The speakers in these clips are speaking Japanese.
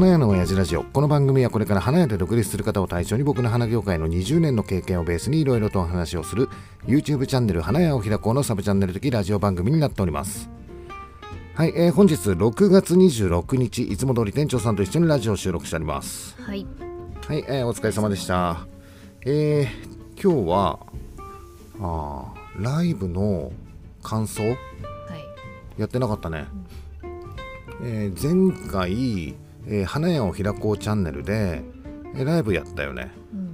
花屋の親父ラジオ。この番組はこれから花屋で独立する方を対象に僕の花業界の20年の経験をベースにいろいろとお話をする YouTube チャンネル花屋を開こうのサブチャンネル的ラジオ番組になっております。はい、えー本日6月26日いつも通り店長さんと一緒にラジオを収録しております。はい。はい、えーお疲れ様でした。えー今日はあーライブの感想？はい。やってなかったね、えー前回、えー花屋を開こうチャンネルで、えーライブやったよね、うん。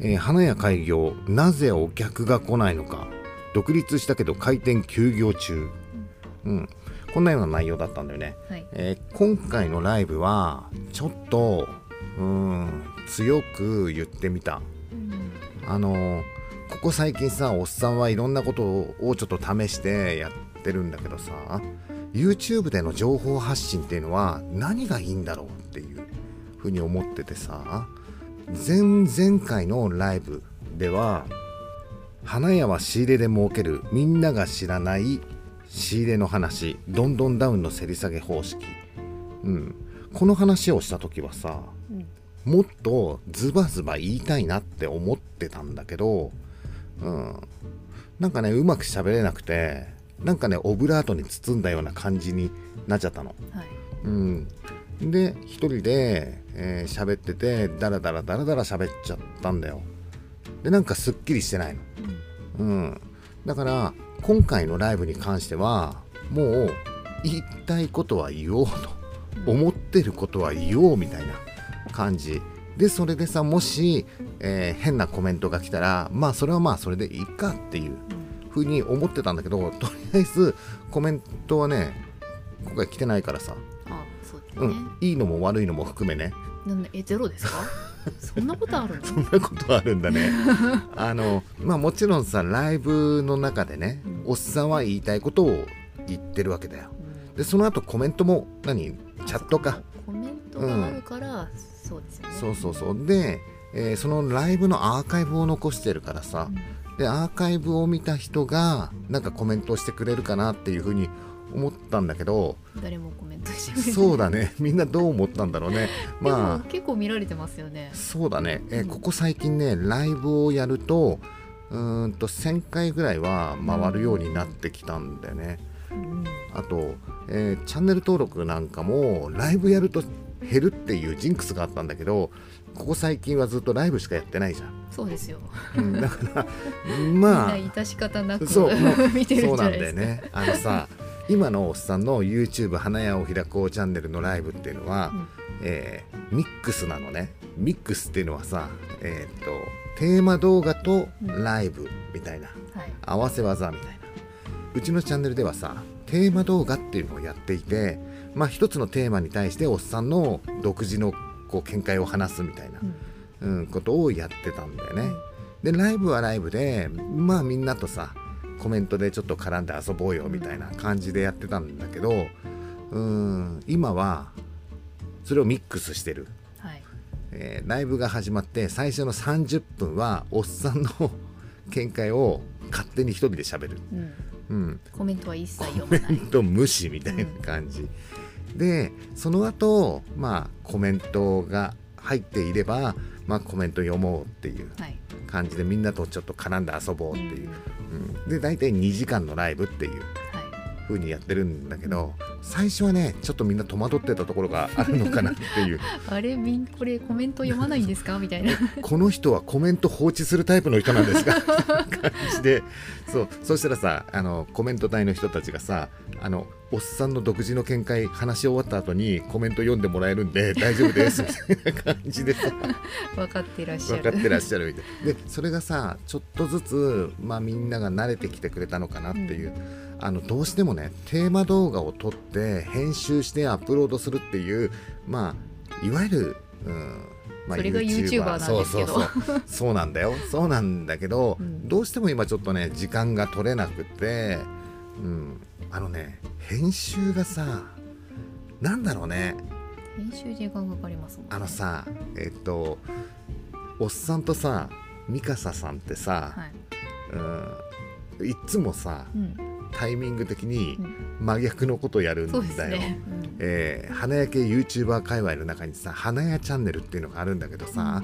えー花屋開業なぜお客が来ないのか。独立したけど開店休業中。うん。こんなような内容だったんだよね、はい。えー今回のライブはちょっとうーん強く言ってみた。うん。あのーここ最近さおっさんはいろんなことをちょっと試してやってるんだけどさ YouTube での情報発信っていうのは何がいいんだろうっていうふうに思っててさ前々回のライブでは花屋は仕入れで儲けるみんなが知らない仕入れの話どんどんダウンの競り下げ方式。うん。この話をした時はさうん。もっとズバズバ言いたいなって思ってたんだけど、うん、なんかねうまく喋れなくてなんかねオブラートに包んだような感じになっちゃったの。はい。うん、で一人で喋、えー喋っててダラダラダラダラ喋っちゃったんだよ。でなんかすっきりしてないの。うん、だから今回のライブに関してはもう言いたいことは言おうと。思ってることは言おうみたいな感じ。でそれでさもし、えー変なコメントが来たらまあそれはまあそれでいいかっていうふうに思ってたんだけどとりあえずコメントはね今回来てないからさ、あそうですね、うん、いいのも悪いのも含めね。なんでえゼロですか？そんなことあるの？そんなことあるんだね。あのまあもちろんさライブの中でね、うん。おっさんは言いたいことを言ってるわけだよ。うん。でその後コメントも何？チャットか。コメントがあるから、そうですよね。そうそうそう。で、えーそのライブのアーカイブを残してるからさうんでアーカイブを見た人がなんかコメントをしてくれるかなっていうふうに思ったんだけど誰もコメントしてくれない。そうだね。みんなどう思ったんだろうね。まあ結構見られてますよね。そうだね、えここ最近ねライブをやるとうーんと1000回ぐらいは回るようになってきたんだよね、うん。あと、えーチャンネル登録なんかもライブやると減るっていうジンクスがあったんだけどここ最近はずっとライブしかやってないじゃん。そうですよ。うんだから まあな致し方なくそう 見てるそうなんだよね。あのさ 今のおっさんの YouTube 花屋を開こうチャンネルのライブっていうのは、うん。えーミックスなのね。ミックスっていうのはさえーっとテーマ動画とライブみたいな、はい。合わせ技みたいな。うちのチャンネルではさテーマ動画っていうのをやっていてまあ一つのテーマに対しておっさんの独自のこう見解を話すみたいなう、んうん、ことをやってたんだよね。でライブはライブでまあみんなとさコメントでちょっと絡んで遊ぼうよみたいな感じでやってたんだけどうん今はそれをミックスしてる、はいえーライブが始まって最初の30分はおっさんの見解を勝手に一人で喋る、うんうん、コメントは一切読まないント無視みたいな感じ、でその後まあコメントが入っていればまあコメント読もうっていうはい。感じでみんなとちょっと絡んで遊ぼうっていう、んうん。で大体2時間のライブっていうはい。風にやってるんだけど最初はねちょっとみんな戸惑ってたところがあるのかなっていう。あれ？みんこれコメント読まないんですか？みたいな。この人はコメント放置するタイプの人なんですか？感じで。そう。そしたらさあのコメント隊の人たちがさあのおっさんの独自の見解話し終わった後にコメント読んでもらえるんで 大丈夫ですみたいな感じでさ。分かってらっしゃる。分かってらっしゃるみたい。でそれがさちょっとずつ、まあ、みんなが慣れてきてくれたのかなっていう、あのどうしてもねテーマ動画を撮って編集してアップロードするっていうまあいわゆる、うんまあ、それが YouTuber なんですけど。そうそうそう。そうなんだよ。そうなんだけど、うん。どうしても今ちょっとね時間が取れなくて、うん、あのね編集がさなんだろうね。編集時間かかりますもんね。あのさえっとおっさんとさミカサさんってさ、はい。うん、いっつもさうん。タイミング的にうん。真逆のことをやるんだよ。ですね。うん。えー花焼け YouTuber 界隈の中にさ花屋チャンネルっていうのがあるんだけどさ、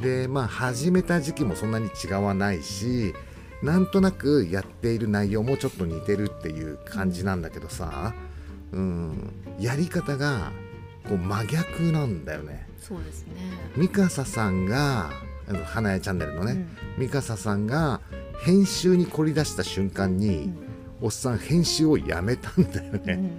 でまあ始めた時期もそんなに違わないしなんとなくやっている内容もちょっと似てるっていう感じなんだけどさ、うん、やり方がこう真逆なんだよね。そうですね。ミカサさんがあの花屋チャンネルのね、うんミカサさんが編集に凝り出した瞬間に、おっさん編集をやめたんだようんね。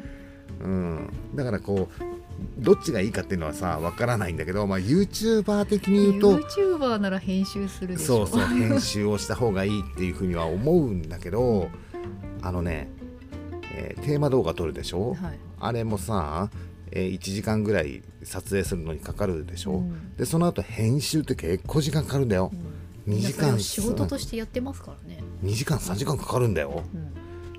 うん、だからこうどっちがいいかっていうのはさわからないんだけど、まあ、YouTuber 的に言うと YouTuber なら編集するでしょ。そうそう編集をした方がいいっていうふうには思うんだけどあのね、えーテーマ動画撮るでしょ、はい。あれもさ、えー1時間ぐらい撮影するのにかかるでしょ、うん。でその後編集って結構時間かかるんだよ。うん。2時間。仕事としてやってますからね。2時間3時間かかるんだよ。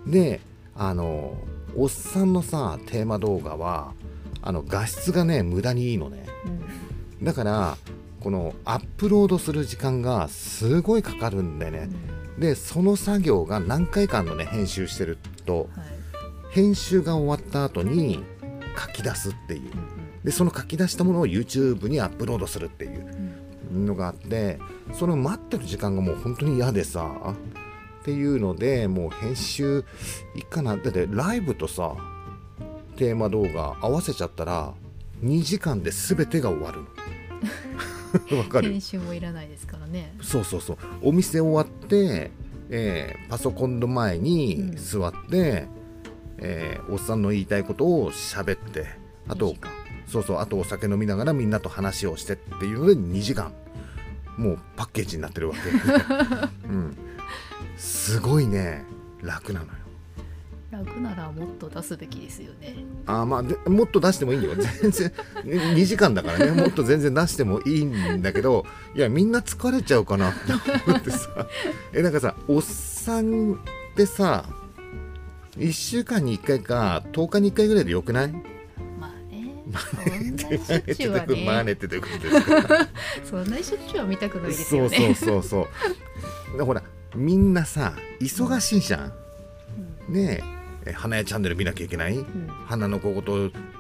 うん。であのおっさんのさテーマ動画はあの画質がね無駄にいいのね。うん。だからこのアップロードする時間がすごいかかるんだよね。でその作業が何回かのね編集してると。はい。編集が終わった後に書き出すっていう。でその書き出したものを YouTube にアップロードするっていううん。うんのがあってそれを待ってる時間がもう本当に嫌でさっていうのでもう編集いいかな。だってライブとさテーマ動画合わせちゃったら2時間で全てが終わるの。わかる？編集もいらないですからね。そうそうそう。お店終わって、えーパソコンの前に座って、えーおっさんの言いたいことを喋ってあと2時間。そうそう。あとお酒飲みながらみんなと話をしてっていうので2時間。もうパッケージになってるわけ、うん、すごいね。楽なのよ楽ならもっと出すべきですよね。あーまあでもっと出してもいいんだよ。全然2時間だからね。もっと全然出してもいいんだけどいやみんな疲れちゃうかなって思ってさ。えなんかさおっさんってさ1週間に1回か10日に1回ぐらいでよくない？まあね。そんなしょっちゅうはまあねね。ってどういうことですか？そんなしょっちゅうは見たくないですそうよね。そうそうそうでほらみんなさ忙しいじゃん。ねええ花屋チャンネル見なきゃいけない。うん。うん花の小言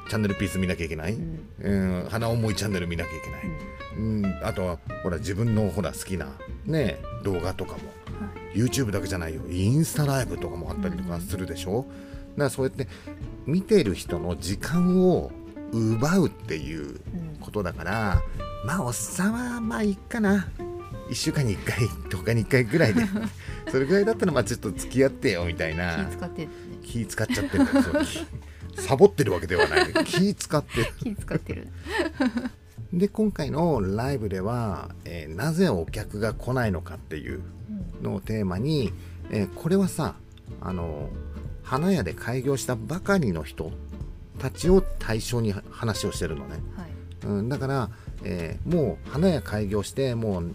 チャンネルピース見なきゃいけない、うん。うん、花思いチャンネル見なきゃいけない、うん、あとはほら自分のほら好きなね動画とかも。は YouTube だけじゃないよ。インスタライブとかもあったりとかするでしょ、だからそうやって見てる人の時間を奪うっていううん。ことだからまあおっさんはまあいいかな。1週間に1回10日に1回ぐらいで。それぐらいだったらまあちょっと付き合ってよみたいな気使っちゃってるんだよサボってるわけではない気使ってる 気使ってる。で今回のライブでは、えーなぜお客が来ないのかっていううんのをテーマに、えーこれはさあの花屋で開業したばかりの人たちを対象に話をしてるのね、はい。うん、だから、えーもう花屋開業してもう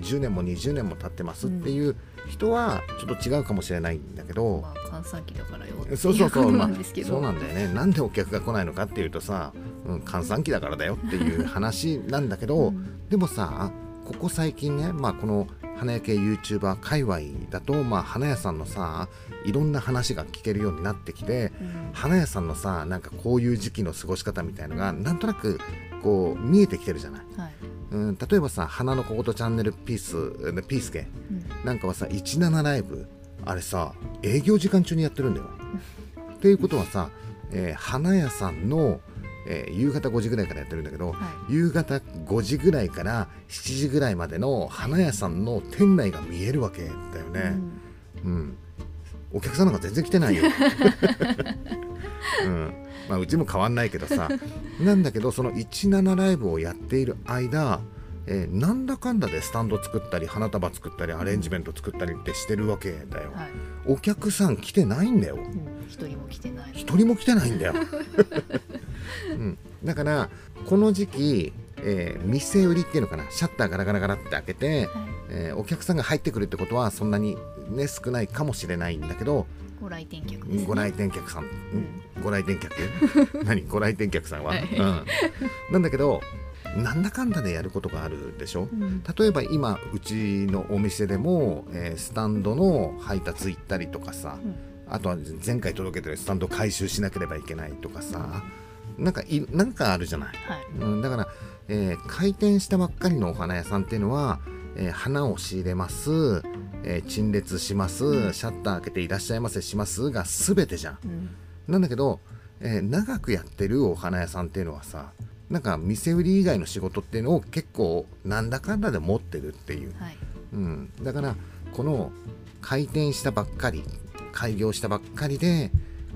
10年も20年も経ってますっていう人はちょっと違うかもしれないんだけど、まあ閑散期だからよそうそうそう、まあなんですけ、ど。そうなんだよねなんでお客が来ないのかっていうとさ、うん、閑散期だからだよっていう話なんだけど、うんでもさここ最近ね、まあ、この花屋系 YouTuber 界隈だと、まあ、花屋さんのさいろんな話が聞けるようになってきてうん花屋さんのさなんかこういう時期の過ごし方みたいのがなんとなくこう見えてきてるじゃない、はい。うん、例えばさ花の小言チャンネルピースえピースケうんなんかはさ17ライブあれさ営業時間中にやってるんだよ。っていうことはさ、えー花屋さんの、えー夕方5時ぐらいからやってるんだけど、は夕方5時ぐらいから7時ぐらいまでの花屋さんの店内が見えるわけだよい。ね。うん、お客さんなんか全然来てないよ。うんまあ、うちも変わんないけどさ なんだけどその17ライブをやっている間、えーなんだかんだでスタンド作ったり花束作ったりアレンジメント作ったりってしてるわけだようん。。はい。お客さん来てないんだよ。うん一人も来てない。一人も来てないんだよ、うん、だからこの時期、えー店売りっていうのかなシャッターガラガラガラって開けて、はい。えーお客さんが入ってくるってことはそんなに、ね、少ないかもしれないんだけどご来店客です、ね。ご来店客さん、うん。ご来店客？何？ご来店客さんは、はい。うん、なんだけどなんだかんだでやることがあるでしょ？うん。例えば今うちのお店でも、えースタンドの配達行ったりとかさ、うん。あとは前回届けてるスタンド回収しなければいけないとかさなんかいなんかあるじゃない、はい。うん、だから、えー開店したばっかりのお花屋さんっていうのは、えー花を仕入れます、えー陳列します。シャッター開けていらっしゃいませしますが全てじゃん。うん。なんだけど、えー長くやってるお花屋さんっていうのはさなんか店売り以外の仕事っていうのを結構なんだかんだで持ってるっていう、はい。うん、だからこの開店したばっかり開業したばっかりで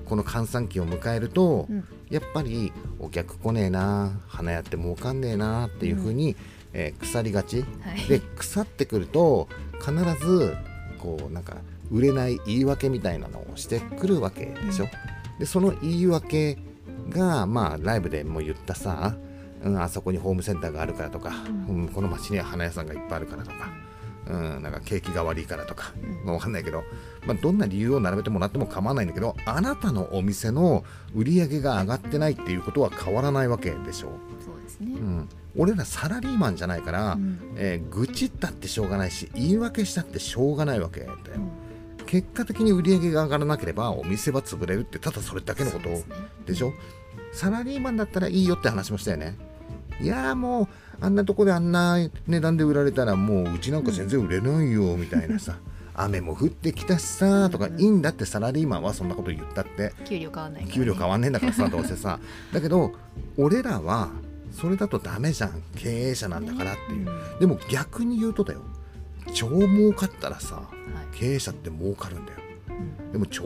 この閑散期を迎えると、うん。やっぱりお客来ねえな花屋って儲かんねえなっていう風に、えー腐りがち。はい。で腐ってくると必ずこうなんか売れない言い訳みたいなのをしてくるわけでしょ。でその言い訳がまあライブでも言ったさ、うん、あそこにホームセンターがあるからとか、うん、この町には花屋さんがいっぱいあるからとか、うん、なんか景気が悪いからとか、まあ、わかんないけど、まあ、どんな理由を並べてもらっても構わないんだけどあなたのお店の売り上げが上がってないっていうことは変わらないわけでしょ。そうですね。うん、俺らサラリーマンじゃないから、うん。えー愚痴ったってしょうがないし言い訳したってしょうがないわけ。だよ、うん。結果的に売り上げが上がらなければお店は潰れるってただそれだけのこと。でしょ？サラリーマンだったらいいよって話もしたよね。いやーもうあんなとこであんな値段で売られたらもううちなんか全然売れないよみたいなさ。雨も降ってきたしさとかいいんだってサラリーマンはそんなこと言ったって。給料変わんない給料変わんねえんだからさどうせさだけど俺らはそれだとダメじゃん。経営者なんだからっていう。うん。でも逆に言うとだよ。超儲かったらさはい。経営者って儲かるんだよ。うん。でも超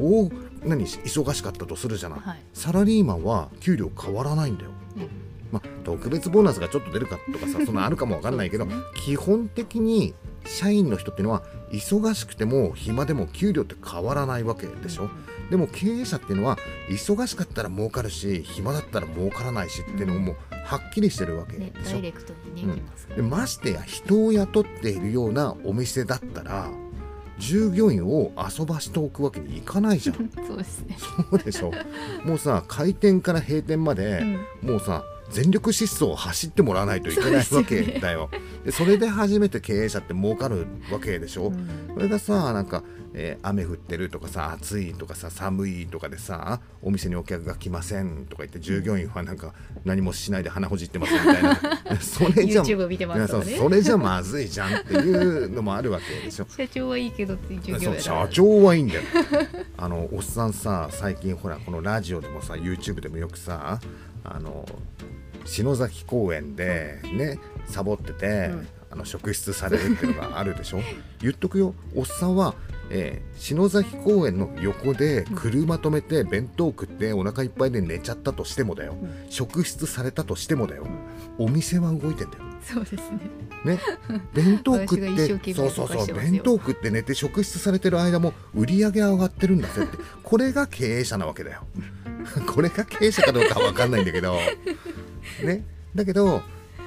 何忙しかったとするじゃない、はい。サラリーマンは給料変わらないんだよ。うん。まあ特別ボーナスがちょっと出るかとかさ そんなあるかもわかんないけど、そうで基本的に社員の人っていうのは忙しくても暇でも給料って変わらないわけでしょ、でも経営者っていうのは忙しかったら儲かるし暇だったら儲からないしっていうのももうはっきりしてるわけねでしょ、ダイレクトにね、うん。ましてや人を雇っているようなお店だったら従業員を遊ばしておくわけにいかないじゃん。そうですね、そうでしょ？もうさ開店から閉店まで、もうさ全力疾走を走ってもらわないといけないわけだよ。でそれで初めて経営者って儲かるわけでしょ？うん。それがさなんか、えー雨降ってるとかさ暑いとかさ寒いとかでさお店にお客が来ませんとか言って従業員はなんか何もしないで鼻ほじってますみたいな。それじゃね。それじゃまずいじゃんっていうのもあるわけでしょ。社長はいいけど社長はいいんだよ。あのおっさんさ最近ほらこのラジオでもさ YouTube でもよくさあの篠崎公園でねサボってて、うん。あの職質されるっていうのがあるでしょ？言っとくよ。おっさんは、えー篠崎公園の横で車止めて弁当食ってお腹いっぱいで寝ちゃったとしてもだよ、ん。職質されたとしてもだよ、お店は動いてんだよ。そうですね。ね、弁当食ってそうそうそう弁当食って寝て職質されてる間も売り上げ上がってるんだぜって。これが経営者なわけだよ。これが経営者かどうかは分かんないんだけど。ね。だけど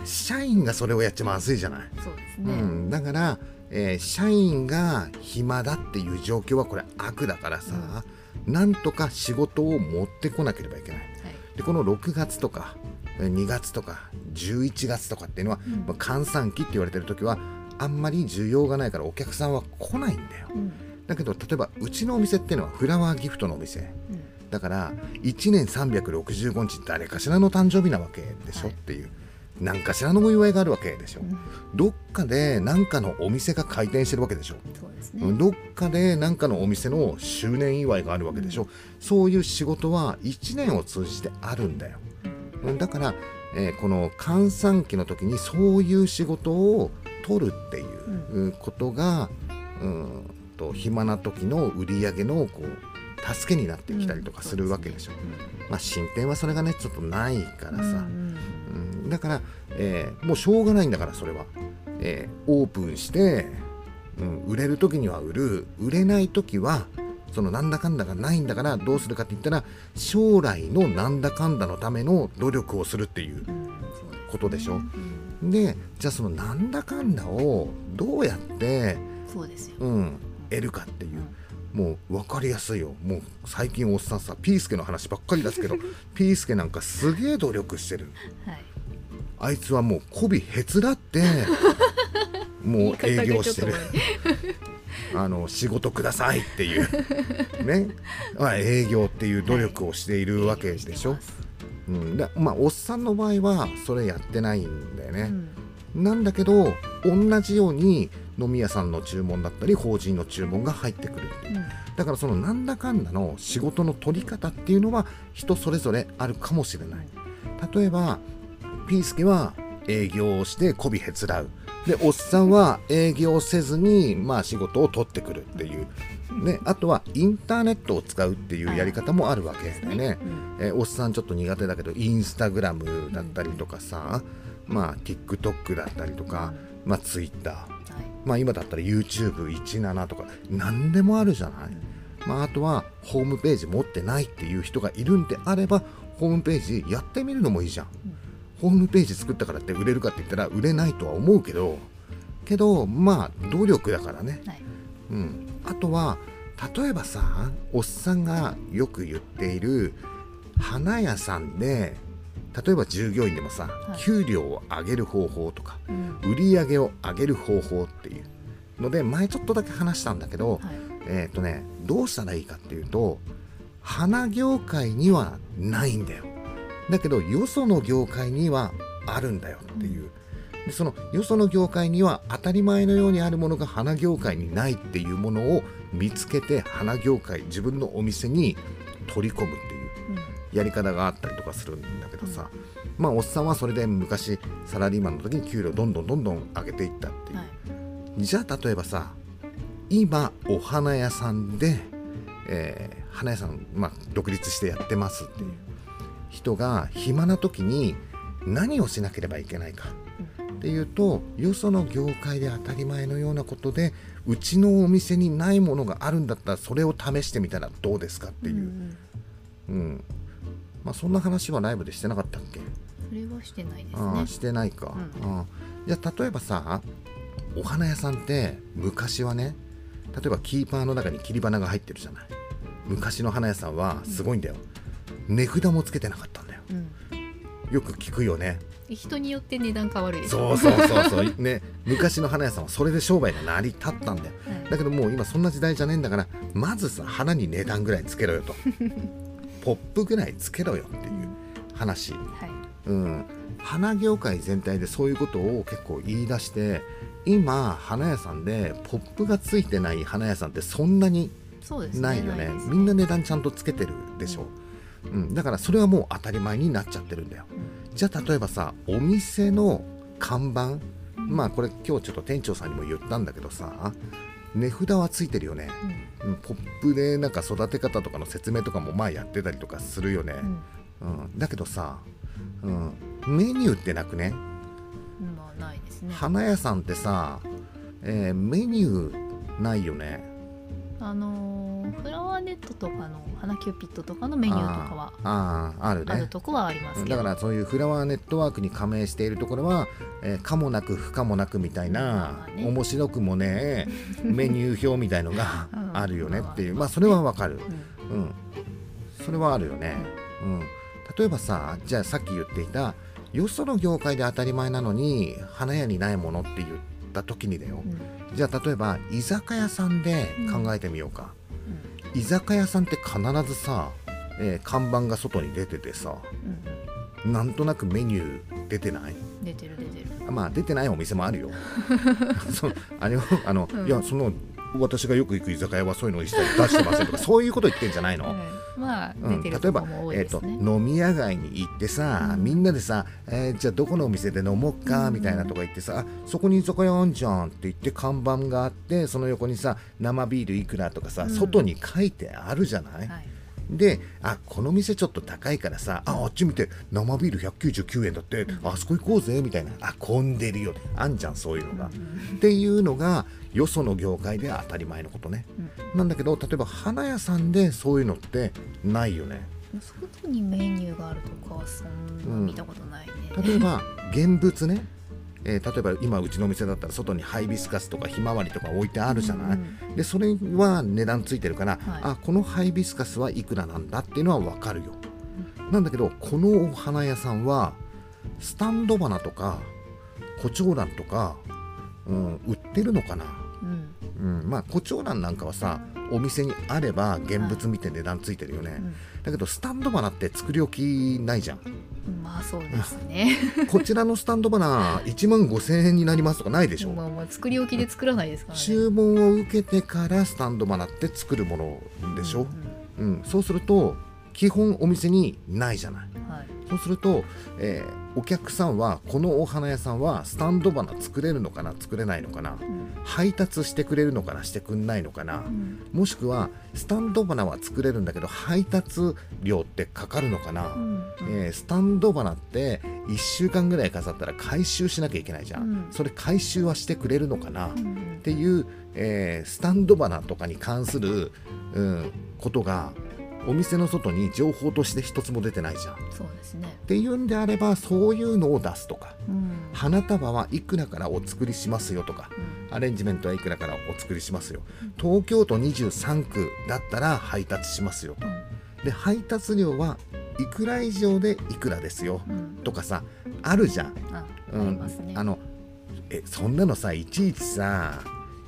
社員がそれをやっちゃまずいじゃない、そうですね、うん、だから、えー社員が暇だっていう状況はこれ悪だからさ、なんとか仕事を持ってこなければいけない。はい。でこの6月とかえー2月とか11月とかっていうのは、うん。まあ閑散期って言われてる時はあんまり需要がないからお客さんは来ないんだよ。うん。だけど例えばうちのお店っていうのはフラワーギフトのお店。うん。だから1年365日誰かしらの誕生日なわけでしょ、はいっていう何かしらのお祝いがあるわけでしょ、うん。どっかで何かのお店が開店してるわけでしょ、そうね、どっかで何かのお店の周年祝いがあるわけでしょ、そういう仕事は1年を通じてあるんだよ。うん。だから、えーこの閑散期の時にそういう仕事を取るっていううん。ことが、うんと暇な時の売り上げのこう助けになってきたりとかするわけでしょ、まあ進展はそれがねちょっとないからさ、うんうんだから、えーもうしょうがないんだからそれは、えーオープンして、うん、売れる時には売る。売れない時はそのなんだかんだがないんだからどうするかって言ったら将来のなんだかんだのための努力をするっていうことでしょ。うんでじゃあそのなんだかんだをどうやって、そうですよ、うん、得るかっていうもう分かりやすいよ。もう最近おっさんさピースケの話ばっかりですけど ピースケなんかすげえ努力してる。はいあいつはもう媚びへつらって もう営業してる。あの仕事くださいっていう。ね、まあ、営業っていう努力をしているわけでしょ、うん。だまあおっさんの場合はそれやってないんだよね、なんだけど同じように飲み屋さんの注文だったり法人の注文が入ってくるっていう、だからそのなんだかんだの仕事の取り方っていうのは人それぞれあるかもしれない。例えばピースケは営業をして媚びへつらう。でおっさんは営業せずに、まあ、仕事を取ってくるっていう、ね、あとはインターネットを使うっていうやり方もあるわけでね、えおっさんちょっと苦手だけどインスタグラムだったりとかさ、まあ、TikTok だったりとか、まあ、Twitter、まあ、今だったら YouTube17 とか何でもあるじゃない、まあ、あとはホームページ持ってないっていう人がいるんであればホームページやってみるのもいいじゃん。ホームページ作ったからって売れるかって言ったら売れないとは思うけどけどまあ努力だからね、はい、うん、あとは例えばさおっさんがよく言っている花屋さんで例えば従業員でもさ、はい、給料を上げる方法とか、うん、売り上げを上げる方法っていう。ので前ちょっとだけ話したんだけど、はい、えっ、ー、とねどうしたらいいかっていうと花業界にはないんだよだけどよその業界にはあるんだよっていう、でそのよその業界には当たり前のようにあるものが花業界にないっていうものを見つけて花業界自分のお店に取り込むっていう。やり方があったりとかするんだけどさ、まあおっさんはそれで昔サラリーマンの時に給料どんどんどんどん上げていったっていう、はい、じゃあ例えばさ今お花屋さんで、えー、花屋さん、まあ、独立してやってますっていう人が暇な時に何をしなければいけないかっていうとよその業界で当たり前のようなことでうちのお店にないものがあるんだったらそれを試してみたらどうですかっていう、うん、うん、まあ、そんな話はライブでしてなかったっけ？それはしてないですね。してないか、うん、じゃあ例えばさお花屋さんって昔はね例えばキーパーの中に切り花が入ってるじゃない。昔の花屋さんはすごいんだよ、うん、値札もつけてなかったんだよ、うん、よく聞くよね。人によって値段変わるでしょ。そうそうそうそう。ね昔の花屋さんはそれで商売が成り立ったんだよ、はい、だけどもう今そんな時代じゃねえんだからまずさ花に値段ぐらいつけろよと。ポップぐらいつけろよっていう話、はい。うん、花業界全体でそういうことを結構言い出して今花屋さんでポップがついてない花屋さんってそんなにないよね、ね、みんな値段ちゃんとつけてるでしょ、うん、うん、だからそれはもう当たり前になっちゃってるんだよ、うん、じゃあ例えばさお店の看板まあこれ今日ちょっと店長さんにも言ったんだけどさ値札はついてるよね、うん、ポップでなんか育て方とかの説明とかもまあやってたりとかするよね、うん、うん、だけどさ、うん、メニューってなくね,、まあ、ないですね。花屋さんってさ、えー、メニューないよねあのー、フラワーネットとかの花キューピッドとかのメニューとかはああるね。あるとこはありますだからそういうフラワーネットワークに加盟しているところは、えー、かもなく不可もなくみたいな、ね、面白くもね メニュー表みたいのがあるよねっていう、まあそれはわかる、うん、うん、それはあるよね、うん、例えばさじゃあさっき言っていたよその業界で当たり前なのに花屋にないものって言った時にだよ、うん。じゃあ例えば居酒屋さんで考えてみようか、うん、居酒屋さんって必ずさ、えー、看板が外に出ててさ、うん、なんとなくメニュー出てない？出てる出てる。まあ出てないお店もあるよ。そあれあの、うん、いやその私がよく行く居酒屋はそういうのを一切出してませんとかそういうこと言ってんじゃないの、まあ、うん、例えば、えーと、飲み屋街に行ってさ、うん、みんなでさ、えー、じゃあどこのお店で飲もうかみたいなとか言ってさ、うん、そこに居酒屋あんじゃんって言って看板があってその横にさ生ビールいくらとかさ、外に書いてあるじゃない、はいであこの店ちょっと高いからさああっち見て生ビール199円だって、あそこ行こうぜみたいな。あ混んでるよ。あんじゃんそういうのが、っていうのがよその業界では当たり前のことね、うん、なんだけど例えば花屋さんでそういうのってないよね。外にメニューがあるとかはそんな見たことないね、うん、例えば現物ねえー、例えば今うちのお店だったら外にハイビスカスとかひまわりとか置いてあるじゃない、うん。うん、でそれは値段ついてるから、はい、あこのハイビスカスはいくらなんだっていうのは分かるよ、うん、なんだけどこのお花屋さんはスタンド花とかコチョウランとか、うん、売ってるのかな、うん、ううん、まあ胡蝶蘭なんかはさお店にあれば現物見て値段ついてるよね、だけどスタンド花って作り置きないじゃんうんまあそうですね。こちらのスタンド花1万5000円になりますとかないでしょまあまあ作り置きで作らないですからね。注文を受けてからスタンド花って作るものでしょ、うん。うん。そうすると基本お店にないじゃない。うんはい。そうすると、えーお客さんはこのお花屋さんはスタンド花作れるのかな作れないのかなうん。配達してくれるのかなしてくんないのかなうん。もしくはスタンド花は作れるんだけど配達料ってかかるのかな、うん。えースタンド花って1週間ぐらい飾ったら回収しなきゃいけないじゃん、うん。それ回収はしてくれるのかな、っうん。ていう、えースタンド花とかに関する、うん、ことがお店の外に情報として一つも出てないじゃん。っそうですね。ていうんであればそういうのを出すとかうん。花束はいくらからお作りしますよとかうん。アレンジメントはいくらからお作りしますよ。東京都23区だったら配達しますよ。とで配達料はいくら以上でいくらですよ。うん。うんとかさあるじゃん、ああうん。りますね。あのえそんなのさいちいちさ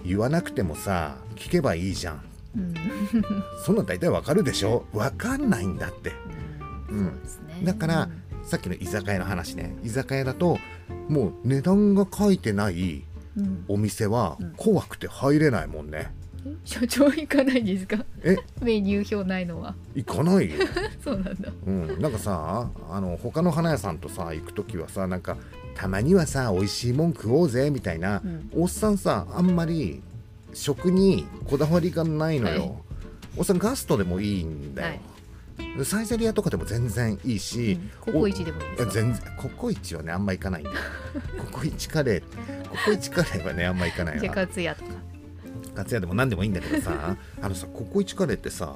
言わなくてもさ聞けばいいじゃんうん。そんなん大体わかるでしょ？わかんないんだって。うん。だからさっきの居酒屋の話ね。居酒屋だともう値段が書いてないうん。お店はうん。怖くて入れないもんね、え？所長行かないんですか？え？メニュー表ないのは。行かないよ。そうなんだ。うん、なんかさあの他の花屋さんとさ行く時はさなんかたまにはさ美味しいもん食おうぜみたいな、うん。おっさんさあんまり食にこだわりがないのよ、はい。おっさんガストでもいいんだよ、サイゼリアとかでも全然いいし、ココイチでもいいです全然ココイチはねあんま行かないんだよ。ココイチカレーココイチカレーはねあんま行かないじゃあわカツヤとか。カツヤでも何でもいいんだけどさあのさココイチカレーってさ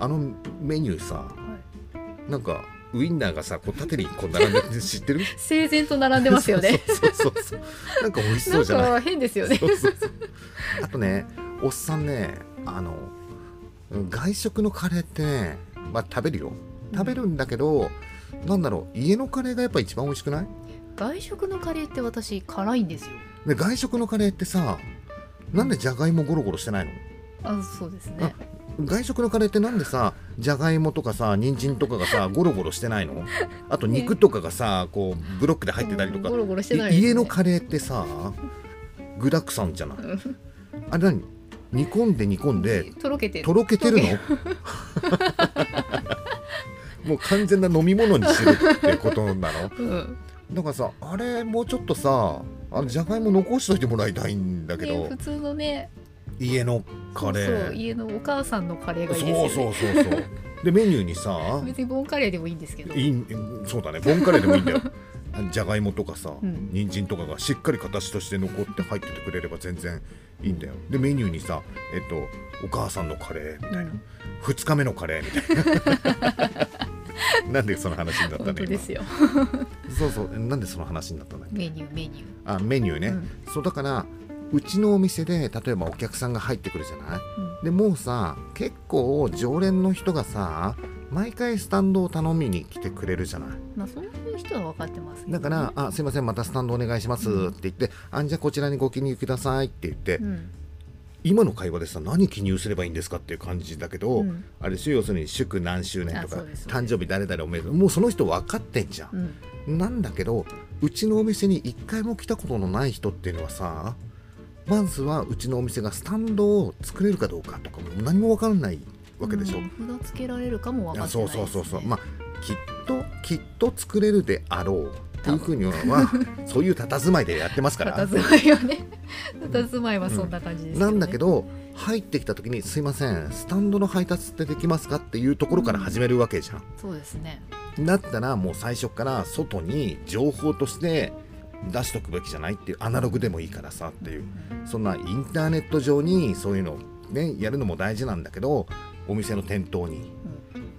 あのメニューさなんかウインナーがさこう縦にこう並んでる知ってる？整然と並んでますよね。そうそうそうなんか美味しそうじゃない？か変ですよね。そうそうそう。あとねおっさんねあの外食のカレーってねまあ食べるよ。食べるんだけど、なんだろう家のカレーがやっぱ一番美味しくない？外食のカレーって私辛いんですよ。で外食のカレーってさなんでじゃがいもゴロゴロしてないの？あそうですね外食のカレーってなんでさじゃがいもとかさ人参とかがさゴロゴロしてないの？あと肉とかがさこうブロックで入ってたりとか。うんゴロゴロしてないですね。い家のカレーってさ具沢山じゃない？あれ何？煮込んで煮込んでとろけてる。とろけてるの？もう完全な飲み物にするってことなの？うん。だからさあれもうちょっとさあのじゃがいも残しといてもらいたいんだけど、ね普通のね家のカレー。家のお母さんのカレーがいいですよね。そうそうそうそう。でメニューにさ 別にボンカレーでもいいんですけど。いいそうだね。ボンカレーでもいいんだよ。じゃがいもとかさ、うん。人参とかがしっかり形として残って入っててくれれば全然いいんだよ。でメニューにさえっとお母さんのカレーみたいな、うん。2日目のカレーみたいな。なんでその話になった本の今？当ですよ。そうそう。なんでその話になったんだっけメニューメニュー。あメニューね、うん。そうだからうちのお店で例えばお客さんが入ってくるじゃない？うん。でもうさ結構常連の人がさ毎回スタンドを頼みに来てくれるじゃない？まあそういう人は分かってますけどだから「あすいませんまたスタンドお願いします」って言って「あじゃあこちらにご記入ください」って言って、うん。今の会話でさ何記入すればいいんですかっていう感じだけど、うん。あれでしょ要するに祝何周年とあか誕生日誰々おめでとうもうその人分かってんじゃん。う、ん。なんだけどうちのお店に一回も来たことのない人っていうのはさまずはうちのお店がスタンドを作れるかどうかとかも何も分からないわけでしょ、うん。札つけられるかも分かってないです、いやそうね、そうそうそう。まあきっときっと作れるであろうっていうふうには そういう佇まいでやってますから。佇まいはね。佇まいはそんな感じですなんだけど、ど入ってきた時に「すいませんスタンドの配達ってできますか?」っていうところから始めるわけじゃん。そうですね。だったらもう最初から外に情報として出しとくべきじゃないっていうアナログでもいいからさっていうそんなインターネット上にそういうのねやるのも大事なんだけどお店の店頭に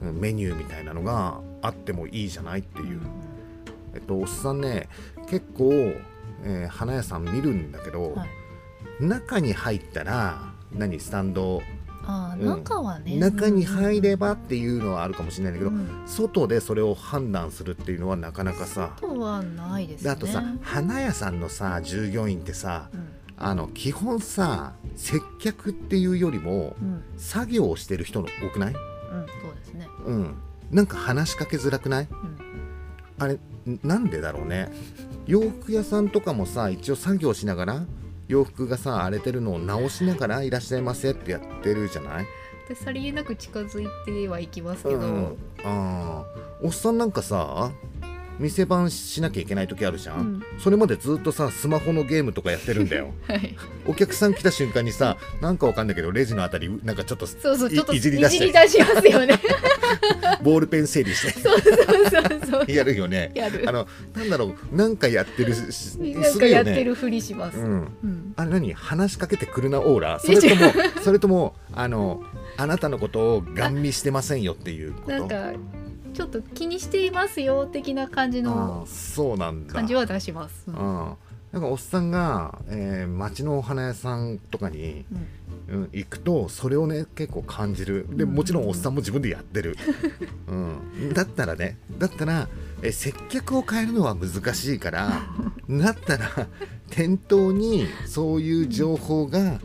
うんメニューみたいなのがあってもいいじゃないっていう。えっと、おっさんね結構、えー花屋さん見るんだけど、はい中に入ったら何スタンド、あ中はね、中に入ればばっていうのはあるかもしれないんだけど、うん。外でそれを判断するっていうのはなかなかさとはないですね。であとさ花屋さんのさ従業員ってさうん。あの基本さ接客っていうよりもうん。作業をしてる人の多くない？うんそうですね。うん。なんか話しかけづらくない？うん。あれんなんでだろうね。洋服屋さんとかもさ一応作業しながら洋服がさ荒れてるのを直しながらいらっしゃいませってやってるじゃない？でさりげなく近づいてはいきますけど、うん、あー。おっさんなんかさ店番しなきゃいけない時あるじゃん、うん。それまでずっとさスマホのゲームとかやってるんだよ。はい。お客さん来た瞬間にさなんかわかんないけどレジのあたりなんかちょっとそうそういちょっといじり出しますよね。ボールペン整理して。そうそうそうやるよね。やる。あのなんだろうなんかやってるしすなんかやってねるふりします、うん。うん。あれ何？話しかけてくるなオーラ？それともそれともあのあなたのことをガン見してませんよっていうこと？なんかちょっと気にしていますよ的な感じあのーそうなんだ。感じは出します、うん。うん。なんかおっさんが、えー街のお花屋さんとかに、うん、行くとそれをね結構感じる。でうん。もちろんおっさんも自分でやってる、うん、だったらねだったら、えー接客を変えるのは難しいから だったら店頭にそういう情報が、えー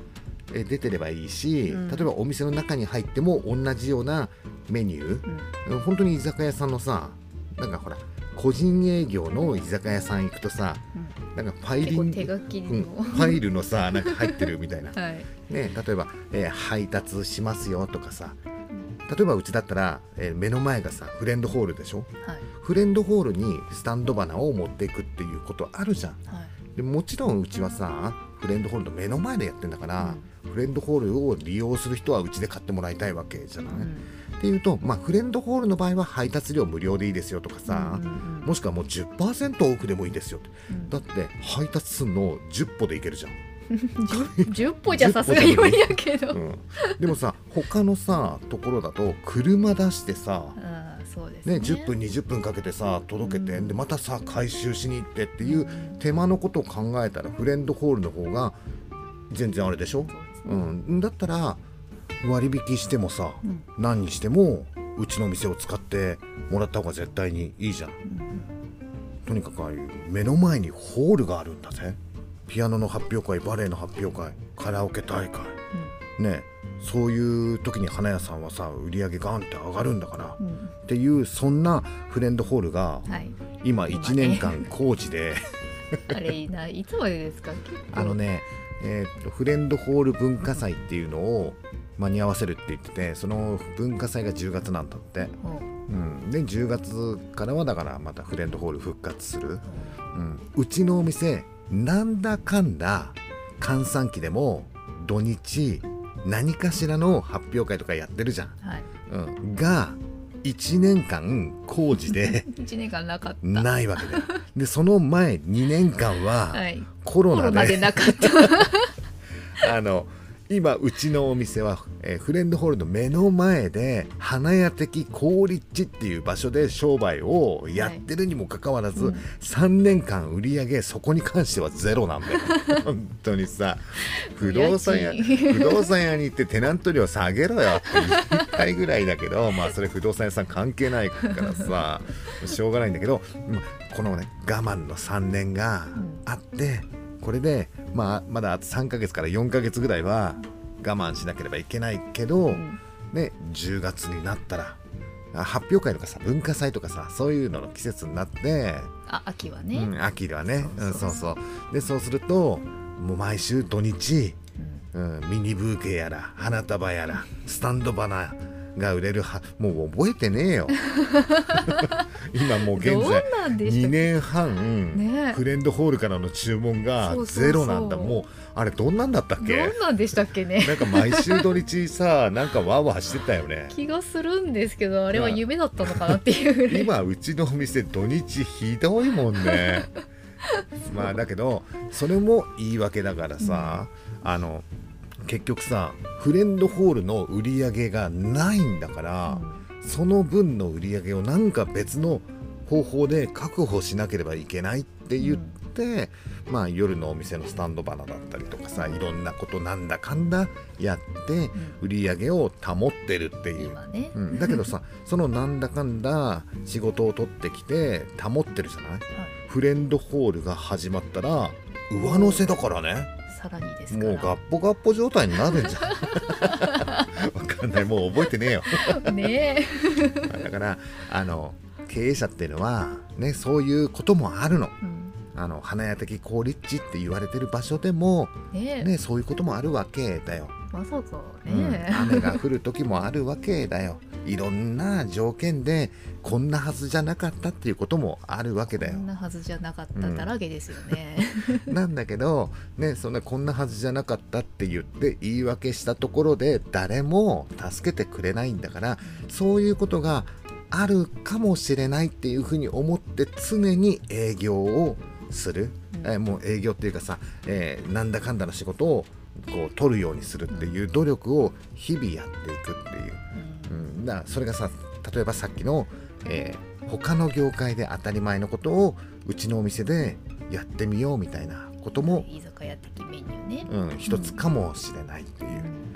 出てればいいし、うん。例えばお店の中に入っても同じようなメニュー、うん。うん本当に居酒屋さんのさなんかほら個人営業の居酒屋さん行くとさなんかファイリンうん、の、ファイルのさ なんか入ってるみたいな、はい、ね、例えば、えー配達しますよとかさ例えばうちだったら、えー目の前がさフレンドホールでしょ？はい。フレンドホールにスタンド花を持っていくっていうことあるじゃん。はい。でもちろんうちはさフレンドホールの目の前でやってんだから、フレンドホールを利用する人はうちで買ってもらいたいわけじゃない、うん。っていうと、まあ、フレンドホールの場合は配達料無料でいいですよとかさ、うんもしくはもう10%オフでもいいですよって。うん。だって配達するの10歩でいけるじゃん。10, 歩じゃさすがに無理やけど、うん、でもさ他のさところだと車出してさ、ね、ね10分20分かけてさ届けて、うん。でまたさ回収しに行ってっていう手間のことを考えたらフレンドホールの方が全然あれでしょ、そうん、だったら割引してもさうん。何にしてもうちの店を使ってもらった方が絶対にいいじゃん。うんとにかくああいう目の前にホールがあるんだぜ。ピアノの発表会バレエの発表会カラオケ大会。ねそういう時に花屋さんはさ売り上げガンって上がるんだからうん。うんっていうそんなフレンドホールがはい。今今ね1年間工事で。あれいいないつまでですか？あのね、えーっとフレンドホール文化祭っていうのを間に合わせるって言っててその文化祭が10月なんだって、うん。うん、で10月からはだからまたフレンドホール復活する、うん、うちのお店なんだかんだ閑散期でも土日何かしらの発表会とかやってるじゃん、はい。うん、が1年間工事で 1年間なかった。ないわけだよでその前2年間ははい。コロナで,、でなかった。あの今うちのお店は、えーフレンドホールの目の前で花屋的好立地っていう場所で商売をやってるにもかかわらず、うん3年間売り上げそこに関してはゼロなんだよ。本当にさ不動産屋不動産屋に行ってテナント料下げろよって言いたいぐらいだけどまあそれ不動産屋さん関係ないからさしょうがないんだけどまあこのね我慢の3年があって、これで、まあ、まだあと3ヶ月から4ヶ月ぐらいは我慢しなければいけないけど、うん。ね、10月になったらあ発表会とかさ文化祭とかさそういうのの季節になって、あ秋はね、うん、秋ではねそうそうう。んそうそう。でそうするともう毎週土日、うん、ミニブーケやら花束やらスタンド花が売れるはもう覚えてねえよ。今もう現在なんでした2年半、ね。フレンドホールからの注文がゼロなんだ。もうあれどんなんだったっけ？どんなんでしたっけね？なんか毎週土日さなんかワーワーしてたよね。気がするんですけどあれは夢だったのかなっていう今うちのお店土日ひどいもんね。まあだけどそれも言い訳だからさ、あの結局さフレンドホールの売り上げがないんだから、その分の売り上げをなんか別の方法で確保しなければいけないって言って、まあ夜のお店のスタンド花だったりとかさいろんなことなんだかんだやって売り上げを保ってるってうんいう。今ね、うん、だけどさそのなんだかんだ仕事を取ってきて保ってるじゃない？はい。フレンドホールが始まったら上乗せだからねさらにですかもうガッポガッポ状態になるんじゃ。ん わかんない。もう覚えてねえよ。らね だからあの経営者っていうのはねそういうこともあるの。え、うん。あの花屋的好立地って言われてる場所でもねえ。ねそういうこともあるわけだよ、わざわざうん。ね雨が降る時もあるわけだよいろんな条件でこんなはずじゃなかったっていうこともあるわけえ、だよ。こんなはずじゃなかっただらけですよね、なんだけど、ね、そんなこんなはずじゃなかったって言って言い訳したところで誰も助けてくれないんだからそういうことがあるかもしれないっていうふうに思って常に営業をする、うん。えーもう営業っていうかさ、えーなんだかんだの仕事をこう取るようにするっていう努力を日々やっていくっていう、うん。うん、だそれがさ例えばさっきの、えー他の業界で当たり前のことをうちのお店でやってみようみたいなことも、居酒屋的メニューね、うん、一つかもしれないっていう。う、ん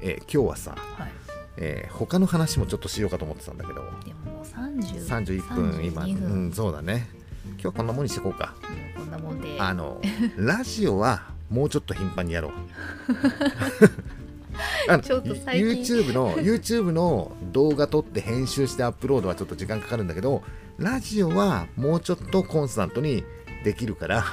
えー今日はさ、はい。えー他の話もちょっとしようかと思ってたんだけど。でももう30 31分今、32う分。ん、そうだね。今日はこんなもんにしていこうか。こんなもんで。あのラジオはもうちょっと頻繁にやろう ちょっと最近。YouTube の YouTube の動画撮って編集してアップロードはちょっと時間かかるんだけどラジオはもうちょっとコンスタントにできるから、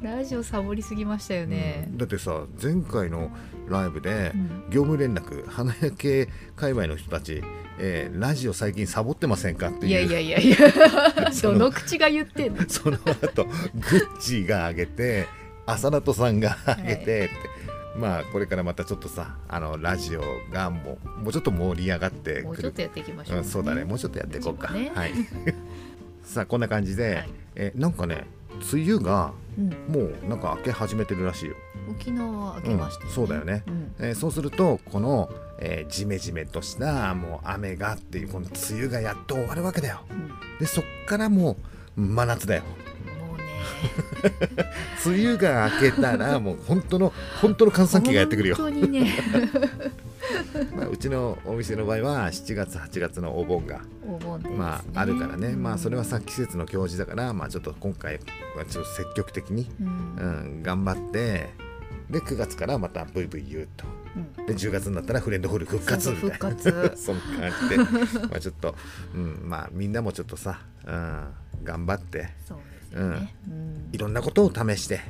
ラジオサボりすぎましたよね。うん、だってさ前回のライブでうん。業務連絡花屋系界隈の人たち、えーラジオ最近サボってませんかっていう。いやいやいやいや。そどのの口が言ってんの。その後グッチーが上げて浅田とさんが上げてって、まあこれからまたちょっとさあのラジオがもうもうちょっと盛り上がってくる。もうちょっとやっていきましょう、うん、そうだね。もうちょっとやっていこうか、ね。はい。さあこんな感じで、はい。えなんかね梅雨がうん、もうなんか明け始めてるらしいよ、沖縄は開けましたよね、うんそうだよね。うん。えーそうするとこの、えー、ジメジメとしたもう雨がっていうこの梅雨がやっと終わるわけだよ。でそっからもう真夏だよ 梅雨が明けたらもう本当の本当の閑散期がやってくるよ、本当にね。まあ、うちのお店の場合は7月8月のお盆が、お盆ね。まああるからね、うん。まあそれはさ季節の行事だからまあちょっと今回はちょっと積極的に、うん。うん、頑張ってで9月からまた VVU と。うん。で10月になったらフレンドホール復活みたいな。そ んな感じで。まあちょっと、うん、まあみんなもちょっとさ、うん、頑張ってそうね、うん。いろんなことを試して。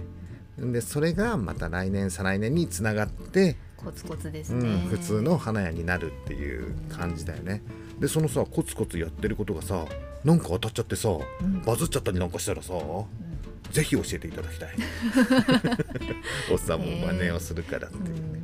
でそれがまた来年再来年につながって、コツコツですうんね、普通の花屋になるっていう感じだよね。でそのさコツコツやってることがさなんか当たっちゃってさうん。バズっちゃったりなんかしたらさうん。ぜひ教えていただきたい。おっさんも真似をするからっていうね、